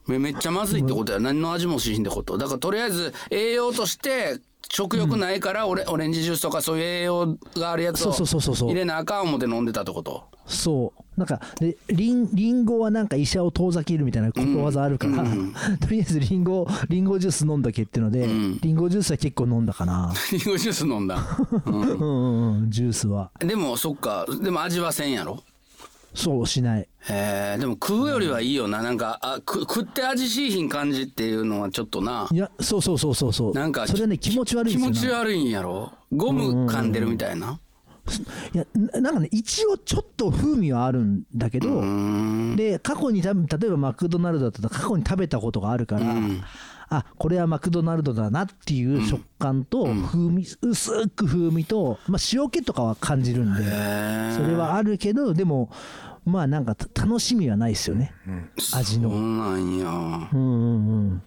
う。めめっちゃまずいってことや。何の味もしひんってこと。だからとりあえず栄養として食欲ないからオレオレンジジュースとかそういう栄養があるやつを入れなあかん思って飲んでたってことそう。なんかでリンリンゴはなんか医者を遠ざけるみたいなことわざあるから、とりあえずリンゴリンゴジュース飲んだけっていうので、リンゴジュースは結構飲んだかな。リンゴジュース飲んだ、うん。うんうんジュースは。うんでもそっか。でも味はせんやろ？そうしない。へえでも食うよりはいいよな。なんかあく食って味しいひん感じっていうのはちょっとな。いやそうそうそうそうそう。なんかそれはね気持ち悪い気持ち悪いんやろ？ゴム噛んでるみたいな、いやななんかね一応ちょっと風味はあるんだけど、で過去に例えばマクドナルドだったら過去に食べたことがあるから、あこれはマクドナルドだなっていう食感と風味、薄く風味と、まあ、塩気とかは感じるんで、それはあるけどでもまあなんかた楽しみはないですよね、味の。そうなんや。うんうんうん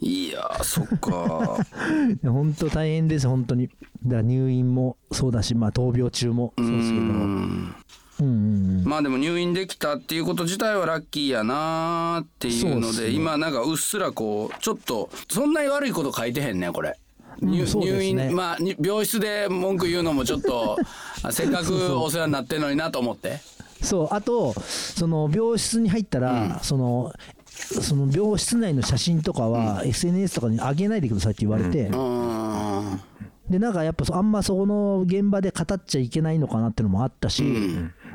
いやーそっか 本当大変です本当に。だから入院もそうだしまあ闘病中もそうですけどうん。うんうんまあでも入院できたっていうこと自体はラッキーやなーっていうのでね。今なんかうっすらこうちょっとそんなに悪いこと書いてへんねこれ。入そうですね。入院まあに病室で文句言うのもちょっとあ せっかくお世話になってんのになと思って。そうあとその病室に入ったら、そのその病室内の写真とかは SNS とかに上げないでくださいって言われて、うん。でなんかやっぱそあんまそこの現場で語っちゃいけないのかなってのもあったし、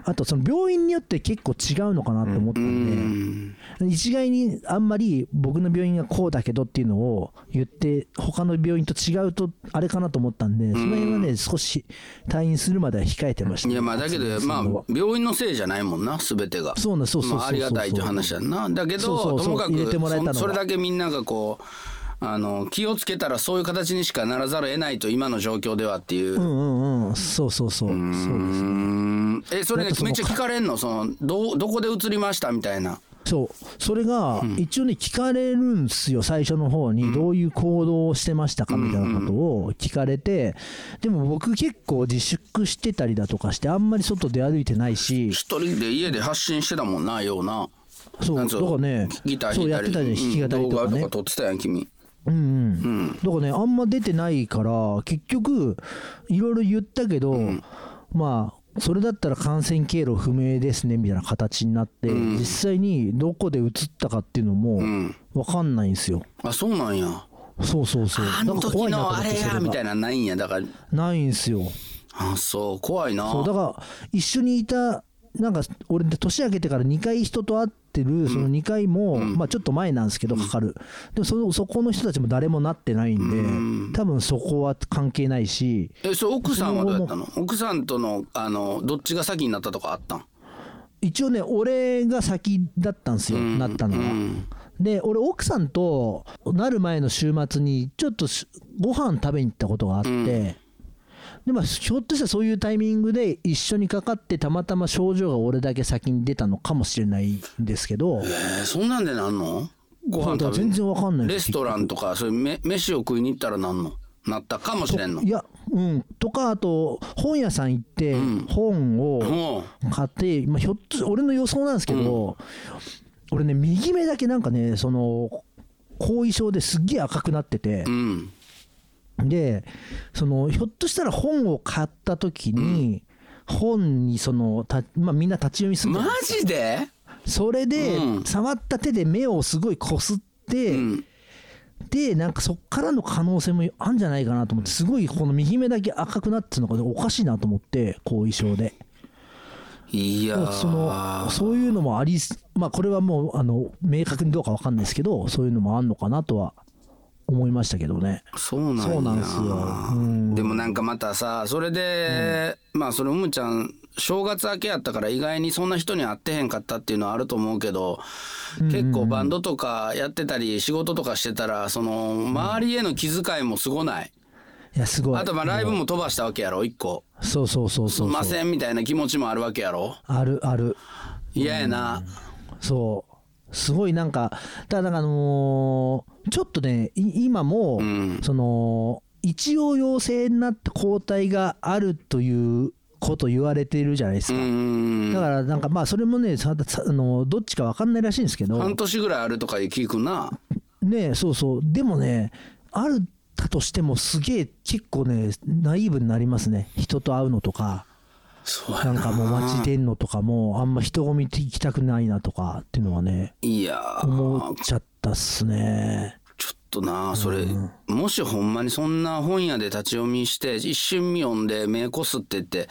あとその病院によって結構違うのかなって思ったんで、一概にあんまり僕の病院がこうだけどっていうのを言って他の病院と違うとあれかなと思ったんでその辺はね少し退院するまでは控えてましたいやまあだけどまあ病院のせいじゃないもんな全てが。そうなんそうそうそうそうまあありがたいという話やんな。だけどともかくそれだけみんながこうあの気をつけたらそういう形にしかならざるを得ないと今の状況ではっていう。うんうんうん。そうそうそう。そうですうん。えそれねめっちゃ聞かれんの？そのどどこで移りました？みたいな。そう。それが一応ね聞かれるんですよ最初の方に。どういう行動をしてましたかみたいなことを聞かれてでも僕結構自粛してたりだとかしてあんまり外出歩いてないし。一人で家で発信してたもんなような。そう。だからねギターそうやってたじゃん弾き語り動画ととかねか撮ってたやん君うんうん。だからねあんま出てないから結局いろいろ言ったけどまあそれだったら感染経路不明ですねみたいな形になって実際にどこで移ったかっていうのも分かんないんですよ。あそうなんや。そうそうそう。あの時のあれやみたいなないんやだから。ないんすよ。あそう怖いな。そうだから一緒にいたなんか俺年明けてから2回人と会ってるその2回も、まあちょっと前なんですけどかかる、でもそのそこの人たちも誰もなってないんで、多分そこは関係ないしえそれ奥さんはどうやったの？奥さんとのあのどっちが先になったとかあったん一応ね俺が先だったんですよ、なったのは。で俺奥さんとなる前の週末にちょっとしご飯食べに行ったことがあって、でまあひょっとしたらそういうタイミングで一緒にかかってたまたま症状が俺だけ先に出たのかもしれないんですけど。えーそんなんでなんの？ご飯食べ全然わかんないレストランとかそういうめ飯を食いに行ったらなんの？なったかもしれんの？いやうん。とかあと本屋さん行って本をも買って、まあ、ひょっと俺の予想なんですけど、俺ね右目だけなんかねその後遺症ですっげえ赤くなっててう、うんでそのひょっとしたら本を買った時に、本にそのた、まあ、みんな立ち読みするマジで？それで、うん。触った手で目をすごいこすって、うん。でなんかそっからの可能性もあるんじゃないかなと思ってすごいこの右目だけ赤くなってるのがおかしいなと思って後遺症で。いやー。そのそういうのもありすまあこれはもうあの明確にどうかわかんないですけどそういうのもあんのかなとは思いましたけどね。そうなんですよ。うん。でもなんかまたさそれで、まあそれうむちゃん正月明けやったから意外にそんな人に会ってへんかったっていうのはあると思うけど、結構バンドとかやってたり仕事とかしてたらその周りへの気遣いもすごない、いやすごい。あとまあライブも飛ばしたわけやろ一個。そうそうそうすそう。ませんみたいな気持ちもあるわけやろ。あるある。嫌やな、そう。すごいなんかただあのーちょっとねい今も、ん。その一応陽性になって抗体があるということ言われてるじゃないですうか、んだからなんかまあそれもねささあのどっちか分かんないらしいんですけど。半年ぐらいあるとか聞くな。ねそうそう。でもねあるたとしてもすげえ結構ねナイーブになりますね。人と会うのとか。そうやなんかもう街出んのとかもあんま人混みって行きたくないなとかっていうのはねいやー。思っちゃったっすねとなそれ、もしほんまにそんな本屋で立ち読みして一瞬読んで目こすってって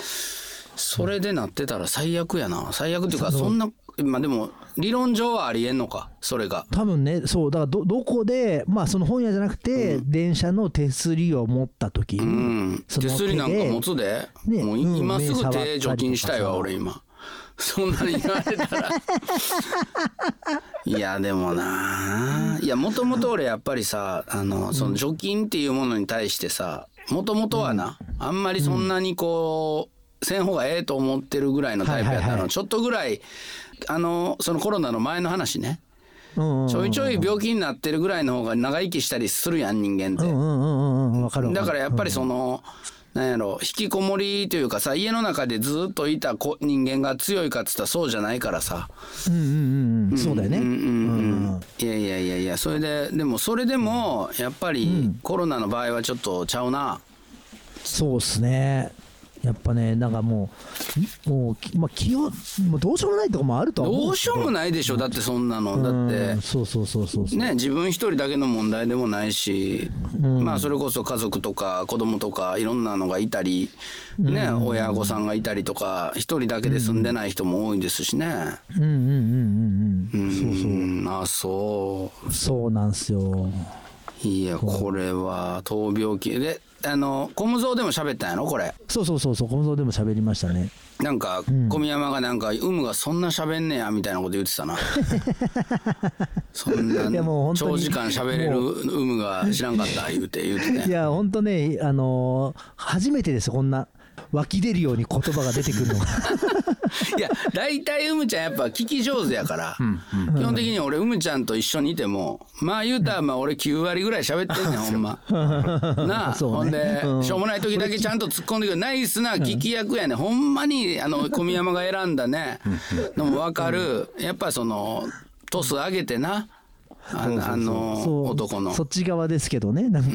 それでなってたら最悪やな。最悪っていうかそんなまあでも理論上はありえんのかそれが。多分ねそうだからどどこでまあその本屋じゃなくて、電車の手すりを持った時に、うん。手すりなんか持つで、もういねうん今すぐ手除菌したいわ俺今そんなに言われたら。いやでもな。いやもともと俺やっぱりさあのその除菌っていうものに対してさもともとはな、あんまりそんなにこう、せん方がええと思ってるぐらいのタイプやったの、ちょっとぐらいあのそのコロナの前の話ね。うんうんちょいちょい病気になってるぐらいの方が長生きしたりするやん人間って。だからやっぱりその、なんやろ引きこもりというかさ家の中でずっといた子人間が強いかっつったらそうじゃないからさ。うんうんうんうん。そうだよね、うんうんうんいやいやいやいやそれででもそれでもやっぱりコロナの場合はちょっとちゃうな。そうっすねやっぱねなんかもうもうきまあ気をもうどうしようもないとこもあるとは思うど。うしようもないでしょだってそんなの。だって。うんそうそうそうそうそう。ね、自分一人だけの問題でもないし、まあそれこそ家族とか子供とかいろんなのがいたり、ね親御さんがいたりとか一人だけで住んでない人も多いですしね。うんうんうんうんうんそうそうう。んあそそうなんすよ。ういやこれは闘病期であのコムゾウでも喋ったんやろ？これ。そうそうそうそう小僧でも喋りましたね。なんか小宮山がなんか有無がそんな喋んねやみたいなこと言ってたな。そんな長時間喋れる有無が知らんかった言うて言うてねいや本当ねあのー初めてですよこんな湧き出るように言葉が出てくるのが。いや大体うむちゃんやっぱ聞き上手やから、基本的に俺うむちゃんと一緒にいてもまあ言うたらまあ俺9割ぐらい喋ってんねんほんま。なあ、ね。ほんで、うん。しょうもない時だけちゃんと突っ込んでくる。ナイスな聞き役やねん。ほんまにあの 小宮山が選んだね。のも分かる。やっぱそのトス上げてなあの男の。そっち側ですけどね。なんか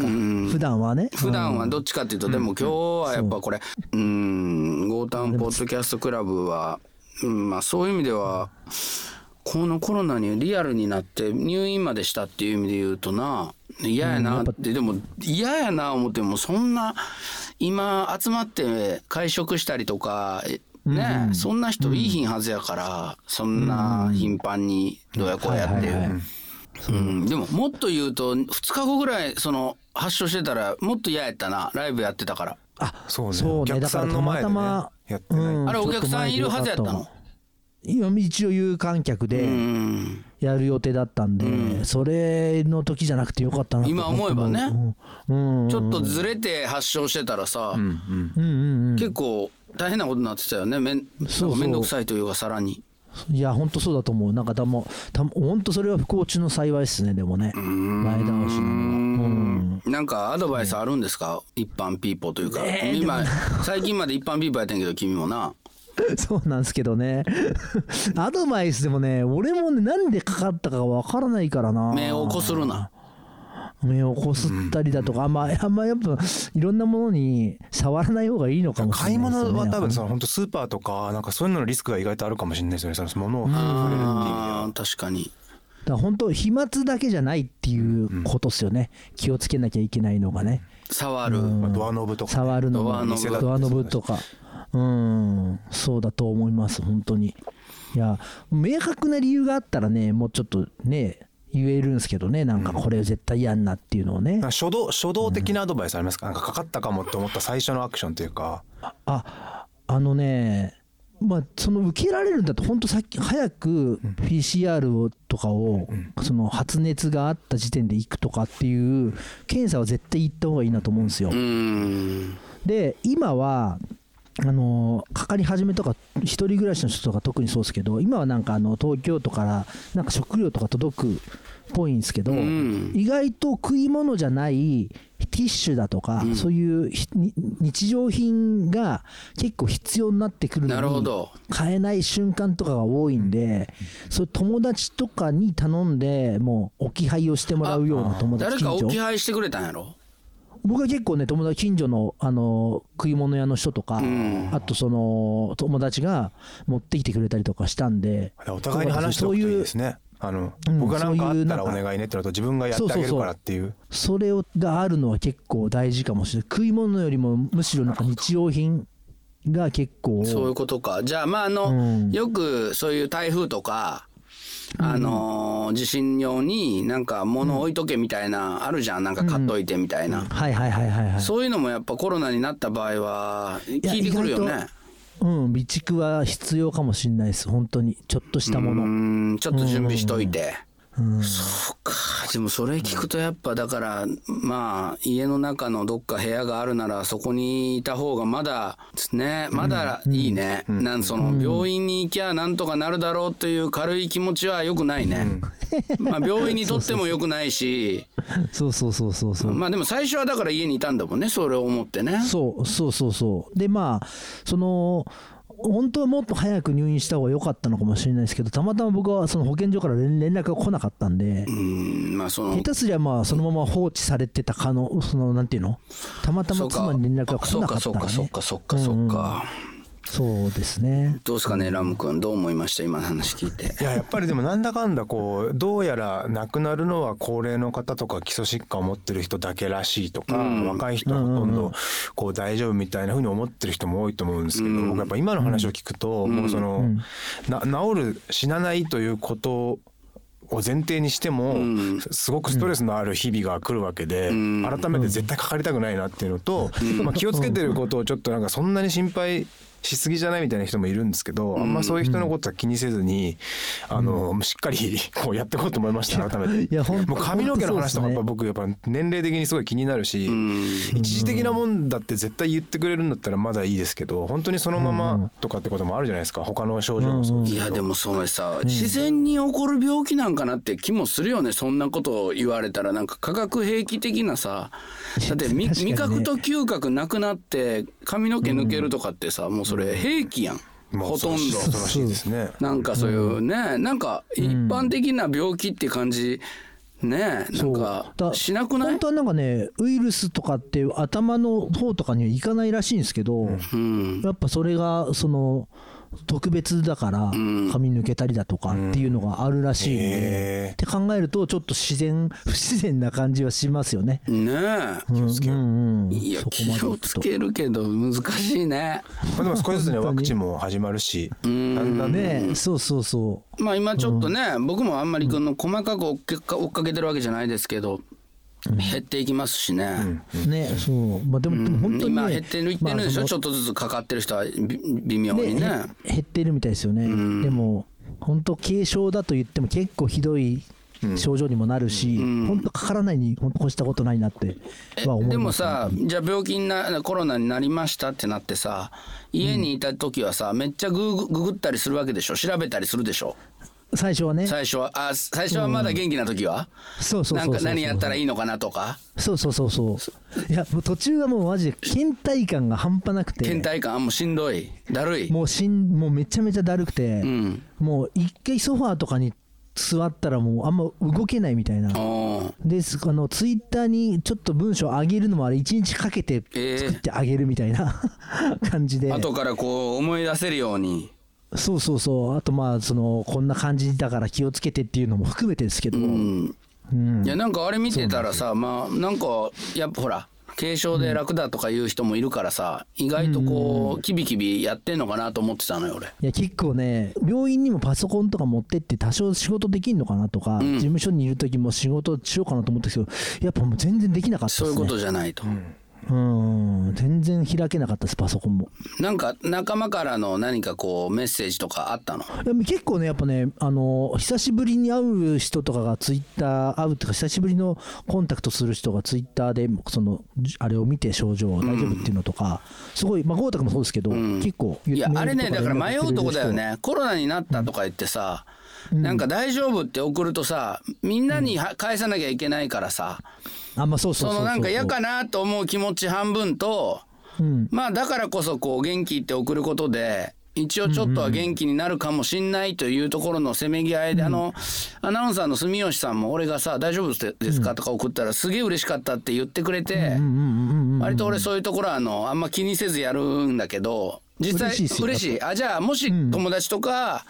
普段はね。普段はどっちかっていうと、でも今日はやっぱこれう。んゴータンポッドキャストクラブは、うん、まあそういう意味ではこのコロナにリアルになって入院までしたっていう意味で言うとな嫌やなって、でも嫌やな思ってもそんな今集まって会食したりとかえね、そんな人いいひんはずやから、そんな頻繁にどうやこうやって。うん、でももっと言うと2日後ぐらいその発症してたらもっと嫌やったな。ライブやってたから。あそうね。そうね。お客さんの前でねってない。うん。あれお客さんいるはずやったの？今一応有観客うでん。やる予定だったんで、それの時じゃなくてよかったなと今思えばね。うん。うんちょっとずれて発症してたらさ、うんうんうん。結構大変なことになってたよね。めんそうそう。なんかめんどくさいというかさらにいや本当そうだと思う。なんかたもた本当それは不幸中の幸いですねでもね。前倒しなのは。うん。なんかアドバイスあるんですか、一般ピーポーというか、今最近まで一般ピーポーやってんけど君もな。そうなんですけどね。アドバイスでもね俺もねなんでかかったかわからないからな。目をこするな目をこすったりだとか、あんまあんまやっぱいろんなものに触らない方がいいのかもしれ買いないですよね物は多分その本当スーパーとかなんかそういうののリスクが意外とあるかもしれないですよね。その物を触れるっていう意味であはー確かに。だから本当飛沫だけじゃないっていうことですよね、気をつけなきゃいけないのがね。触る、まあドアノブとかね。触るのも。ドアノブ。ドアノブとか。うん。そうだと思います本当に。いや明確な理由があったらねもうちょっとね言えるんですけどねなんかこれ絶対嫌んなっていうのをね、なんか初動初動的なアドバイスありますか？なんかかかったかもって思った最初のアクションというか。ああのねまあその受けられるんだと本当さっき早く PCR をとかをその発熱があった時点で行くとかっていう検査は絶対行った方がいいなと思うんですよ。うん。で今はあのかかり始めとか一人暮らしの人とか特にそうですけど今はなんかあの東京都からなんか食料とか届くっぽいんですけど、ん。意外と食い物じゃないティッシュだとか、そういう日常品が結構必要になってくるのにほど。買えない瞬間とかが多いんで、そう友達とかに頼んでもう置き配をしてもらうような友達誰か置き配してくれたんやろ？僕は結構ね友達近所のあの食い物屋の人とか、ん。あとその友達が持ってきてくれたりとかしたんでお互いに話しておくといいですね。あのうん僕が何かあったらお願いねってのと自分がやってあげるからっていう。それをがあるのは結構大事かもしれない。食い物よりもむしろなんか日用品が結構そういうことか。じゃあまああの、うん。よくそういう台風とかあのー地震用になんか物置いとけみたいなあるじゃん。なんか買っといてみたいな、はいはいはいはいはい。そういうのもやっぱコロナになった場合はや聞いてくるよ意ね外うん備蓄は必要かもしれないです。本当に。ちょっとしたもうのんちょっと準備しといて、うんそうか。でもそれ聞くとやっぱだからまあ家の中のどっか部屋があるならそこにいた方がまだですねまだいいね、なんその病院に行きゃなんとかなるだろうという軽い気持ちは良くないね、まあ病院にとっても良くないし。そうそうそうそうそう。まあでも最初はだから家にいたんだもんねそれを思ってね。そうそうそうそう。でまあその本当はもっと早く入院した方が良かったのかもしれないですけどたまたま僕はその保健所から連連絡が来なかったんで、うんまあその下手すりゃまあそのまま放置されてた可能そのなんていうの？たまたま妻に連絡が来なかったそうからねそうかそうかそうか、そうですね。どうですかねラム君。どう思いました？今の話聞いて。いややっぱりでもなんだかんだこうどうやら亡くなるのは高齢の方とか基礎疾患を持ってる人だけらしいとか、若い人はほとんどこう大丈夫みたいなふうに思ってる人も多いと思うんですけど、僕やっぱ今の話を聞くと、もうその、な治る死なないということを前提にしても、すごくストレスのある日々が来るわけで、改めて絶対かかりたくないなっていうのと、まあ、気をつけてることをちょっとなんかそんなに心配しすぎじゃないみたいな人もいるんですけど、あんまそういう人のことは気にせずに、あのしっかりこうやっていこうと思いました改めて。いやもう髪の毛の話とかやっぱ僕やっぱ年齢的にすごい気になるし、一時的なもんだって絶対言ってくれるんだったらまだいいですけど本当にそのままとかってこともあるじゃないですか他の症状もそうですけど。いやでもそれさ、自然に起こる病気なんかなって気もするよね。そんなことを言われたらなんか化学兵器的なさ だって味覚と嗅覚なくなって髪の毛抜けるとかってさ、もうそれ兵器やん、まあほとんど。恐ろしいですね。なんかそういうね、なんか一般的な病気って感じねなそう。んかだしなくない？本当はなんかねウイルスとかって頭の方とかにはいかないらしいんですけど、うん。やっぱそれがその特別だから髪抜けたりだとかっていうのがあるらしいんで、って考えるとちょっと自然 不自然な感じはしますよね。ね気をつける、うんうん、いや気をつけるけど難しいね。まあでも少しずつねワクチンも始まるし、だん。だんねねそうそうそまあ今ちょっとね、僕もあんまりこの細かく追っか追っかけてるわけじゃないですけど、減っていきますしね、うねそう。まあでも,、でも本当に、ね、今減ってるいってるんでしょ、まあちょっとずつかかってる人はび微妙にね。減ってるみたいですよね、でも本当軽症だと言っても結構ひどい症状にもなるし、本当かからないに本当越したことないなっては思いでもさじゃあ病気になコロナになりましたってなってさ家にいた時はさめっちゃググググったりするわけでしょ？調べたりするでしょ？最初はね。最初はあ最初はまだ元気な時は、そうそうそうそうなんか何やったらいいのかなとか？そうそうそうそう。いやもう途中はもうマジで倦怠感が半端なくて。倦怠感？あもうしんどい。だるい。もうしんもうめちゃめちゃだるくて、ん。もう一回ソファーとかに座ったらもうあんま動けないみたいな。ですあのツイッターにちょっと文章上げるのもあれ1日かけてえー作ってあげるみたいな、感じで。後からこう思い出せるようにそうそうそう。あとまあそのこんな感じだから気をつけてっていうのも含めてですけど、うん。うん。いやなんかあれ見てたらさまあなんかやっぱほら軽症で楽だとかいう人もいるからさ意外とこうキビキビやってんのかなと思ってたのよ俺。いや結構ね病院にもパソコンとか持ってって多少仕事できんのかなとか、事務所にいる時も仕事しようかなと思ったけどやっぱもう全然できなかったね。そういうことじゃないと。うん全然開けなかったですパソコンも。なんか仲間からの何かこうメッセージとかあったの？結構ねやっぱねあの久しぶりに会う人とかがツイッター会うっていうか久しぶりのコンタクトする人がツイッターでそのじあれを見て症状大丈夫っていうのとか、すごいまあ豪太君もそうですけど、結構いやあれねだから迷うとこだよね。ねコロナになったとか言ってさ、なんか大丈夫って送るとさみんなには返さなきゃいけないからさ、あまあそうそうそうそう。そのなんか嫌かなと思う気持ち半分と、うん。まあだからこそこう元気って送ることで一応ちょっとは元気になるかもしんないというところのせめぎ合いで、あのアナウンサーの住吉さんも俺がさ「大丈夫ですか?」とか送ったらすげえ嬉しかったって言ってくれて、割と俺そういうところはあのあんま気にせずやるんだけど実際嬉しいあじゃあもし友達とか、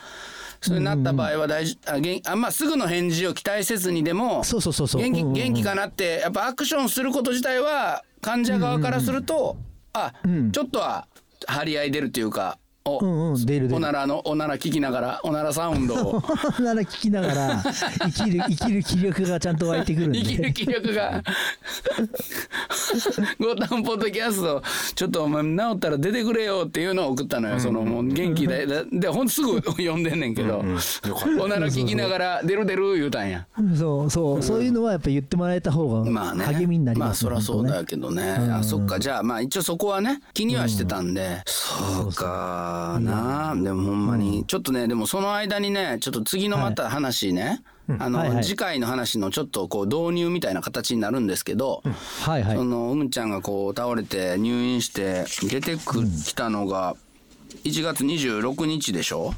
そうなった場合は大事あげんあんまあすぐの返事を期待せずにでもそうそうそうそう。元気元気かなってやっぱアクションすること自体は患者側からすると、あ、ちょっとは張り合い出るっていうかお、うんうん出る出る。おならのおなら聞きながらおならサウンドを。なら聞きながら生きる生きる気力がちゃんと湧いてくるんで。生きる気力がゴタンポッドキャストちょっとお前治ったら出てくれよっていうのを送ったのよ、そのもう元気で。ででほんとすぐ読んでんねんけど、おなら聞きながら出る出る言うたんや。そうそうそういうのはやっぱ言ってもらえた方まあね、が励みになりますまあそりゃそうだよけどね、あそっか。じゃあまあ一応そこはね気にはしてたんで、そうかな。でもほんまに、ちょっとねでもその間にねちょっと次のまた話ね、あの、はいはい。次回の話のちょっとこう導入みたいな形になるんですけど、はいはい。そのうむちゃんがこう倒れて入院して出てく、きたのが1月26日でしょ？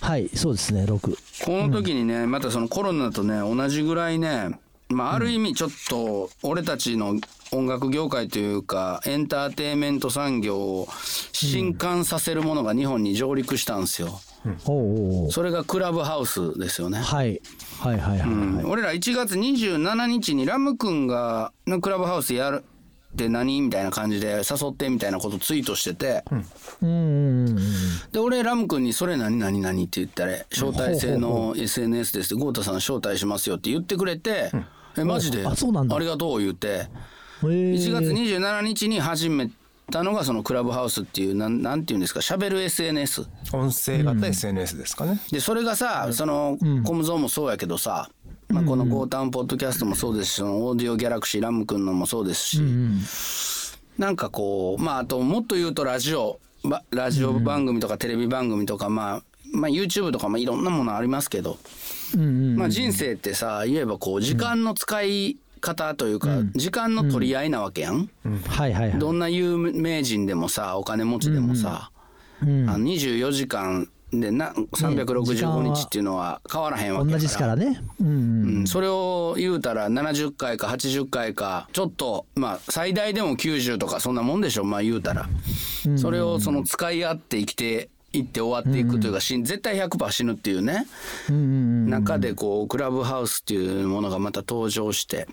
はいそうですね6この時にね、またそのコロナとね同じぐらいねまあある意味ちょっと俺たちの音楽業界というかエンターテインメント産業を震撼させるものが日本に上陸したんですよ。おうおうおう。それがクラブハウスですよね。はい。はいはいはいはい、うん。俺ら1月27日にラム君がのクラブハウスやるって何？みたいな感じで誘ってみたいなことツイートしてて、うん。うんうんで俺ラム君に「それ何何何?」って言ったら「招待制の SNS です」って「豪太さん招待しますよ」って言ってくれて「えマジで？ありがとう」言って。うんへ1月ー27日に始めたのがそのクラブハウスっていうなんなんていうんですかしゃべる SNS 音声型 SNS ですかね。でそれがさそのコムゾーンもそうやけどさ、まあ、この「ゴータウンポッドキャスト」もそうですしそのオーディオギャラクシーラム君のもそうですし、なんかこうまああともっと言うとラジオばラジオ番組とかテレビ番組とか、まあまあ YouTube とかもいろんなものありますけど、うんうん。まあ、人生ってさ言えばこう時間の使い方というか、時間の取り合いなわけやん、はいはいはい。どんな有名人でもさお金持ちでもさ、うんあの24時間でな365日っていうのは変わらへんわけ同やじですからね。うんうん。うん。それを言うたら70回か80回かちょっとまあ最大でも90とかそんなもんでしょまあ言うたら、それをその使い合って生きていって終わっていくというか、死ん絶対100%死ぬっていうね、うんうん。中でこうクラブハウスっていうものがまた登場して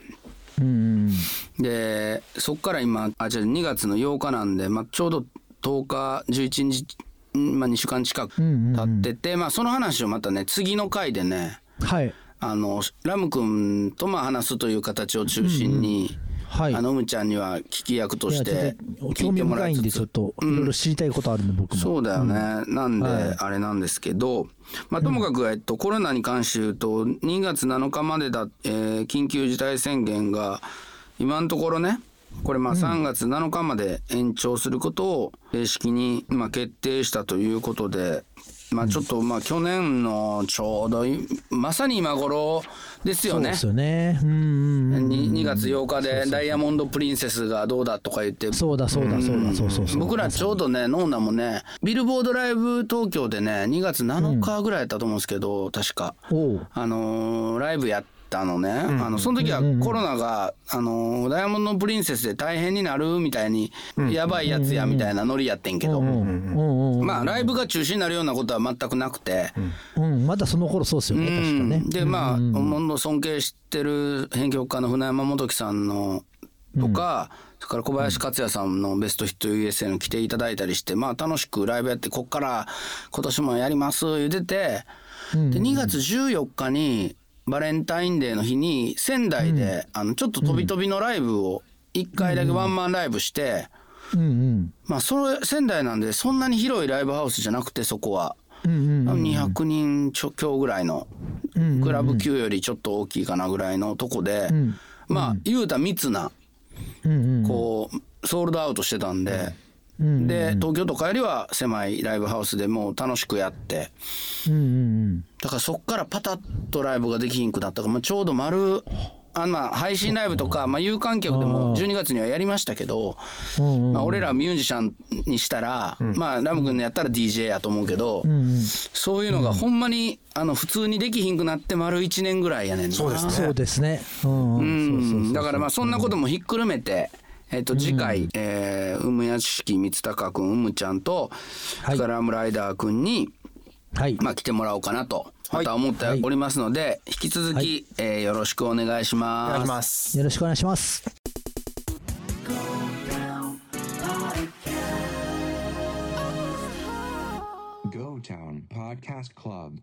うんうんでそっから今あじゃあ2月の8日なんで、まあ、ちょうど10日11日、まあ、2週間近く経ってて、まあ、その話をまたね次の回でねはい。あのラム君とまあ話すという形を中心に、はい。あのうむちゃんには聞き役として興味深いんでちょっといろいろ知りたいことあるんで僕も。そうだよね、なんで、はい。あれなんですけど、まあ、ともかく、えっと、コロナに関して言うと2月7日までだ、えー緊急事態宣言が今のところねこれまあ3月7日まで延長することを正式にまあ決定したということで、まあ、ちょっとまあ去年のちょうどいまさに今頃ですよね。そうで。すよね。うんうんうんに 2, 月8日でダイヤモンド・プリンセスがどうだとか言って。そうだそうだそうだそうそうそう僕らちょうどねノーナもねビルボードライブ東京でね2月7日ぐらいやったと思うんですけど、確か。あのーライブやったのね、あのその時はコロナが、あのーダイヤモンド・プリンセスで大変になるみたいに、やばいやつやみたいなノリやってんけど、うんうんうんまあライブが中止になるようなことは全くなくて。うん。まだその頃そうですよね確かね。うんでまあ、本当尊敬してる編曲家の船山元樹さんのとか、それから小林克也さんの「ベストヒット USA」に来ていただいたりしてまあ楽しくライブやってこっから今年もやります言うてて、で2月14日にバレンタインデーの日に仙台で、あのちょっと飛び飛びのライブを1回だけワンマンライブして、うんうん。まあそれ仙台なんでそんなに広いライブハウスじゃなくてそこは。うんうん200人ちょ強ぐらいのクラブ級よりちょっと大きいかなぐらいのとこで、まあ言うたら密なうんうん。こうソールドアウトしてたんで、うんで東京とかよりは狭いライブハウスでもう楽しくやってうんうんだからそっからパタッとライブができひんくなったから、まあ、ちょうど丸あまあ配信ライブとか、まあ、有観客でも12月にはやりましたけど、まあ、俺らミュージシャンにしたら、まあラム君のやったら DJ やと思うけど、うんそういうのがほんまにあの普通にできひんくなって丸1年ぐらいやねんな。そうですね。そうですね。うんだからまあそんなこともひっくるめて、えっと次回、えー、梅屋敷光隆君うむちゃんと、はい。それからムライダー君に、はいまあ、来てもらおうかなとまた思っておりますので、引き続き、えーよろしくお願いしおます。願いします。よろしくお願いします Go Town Podcast Club.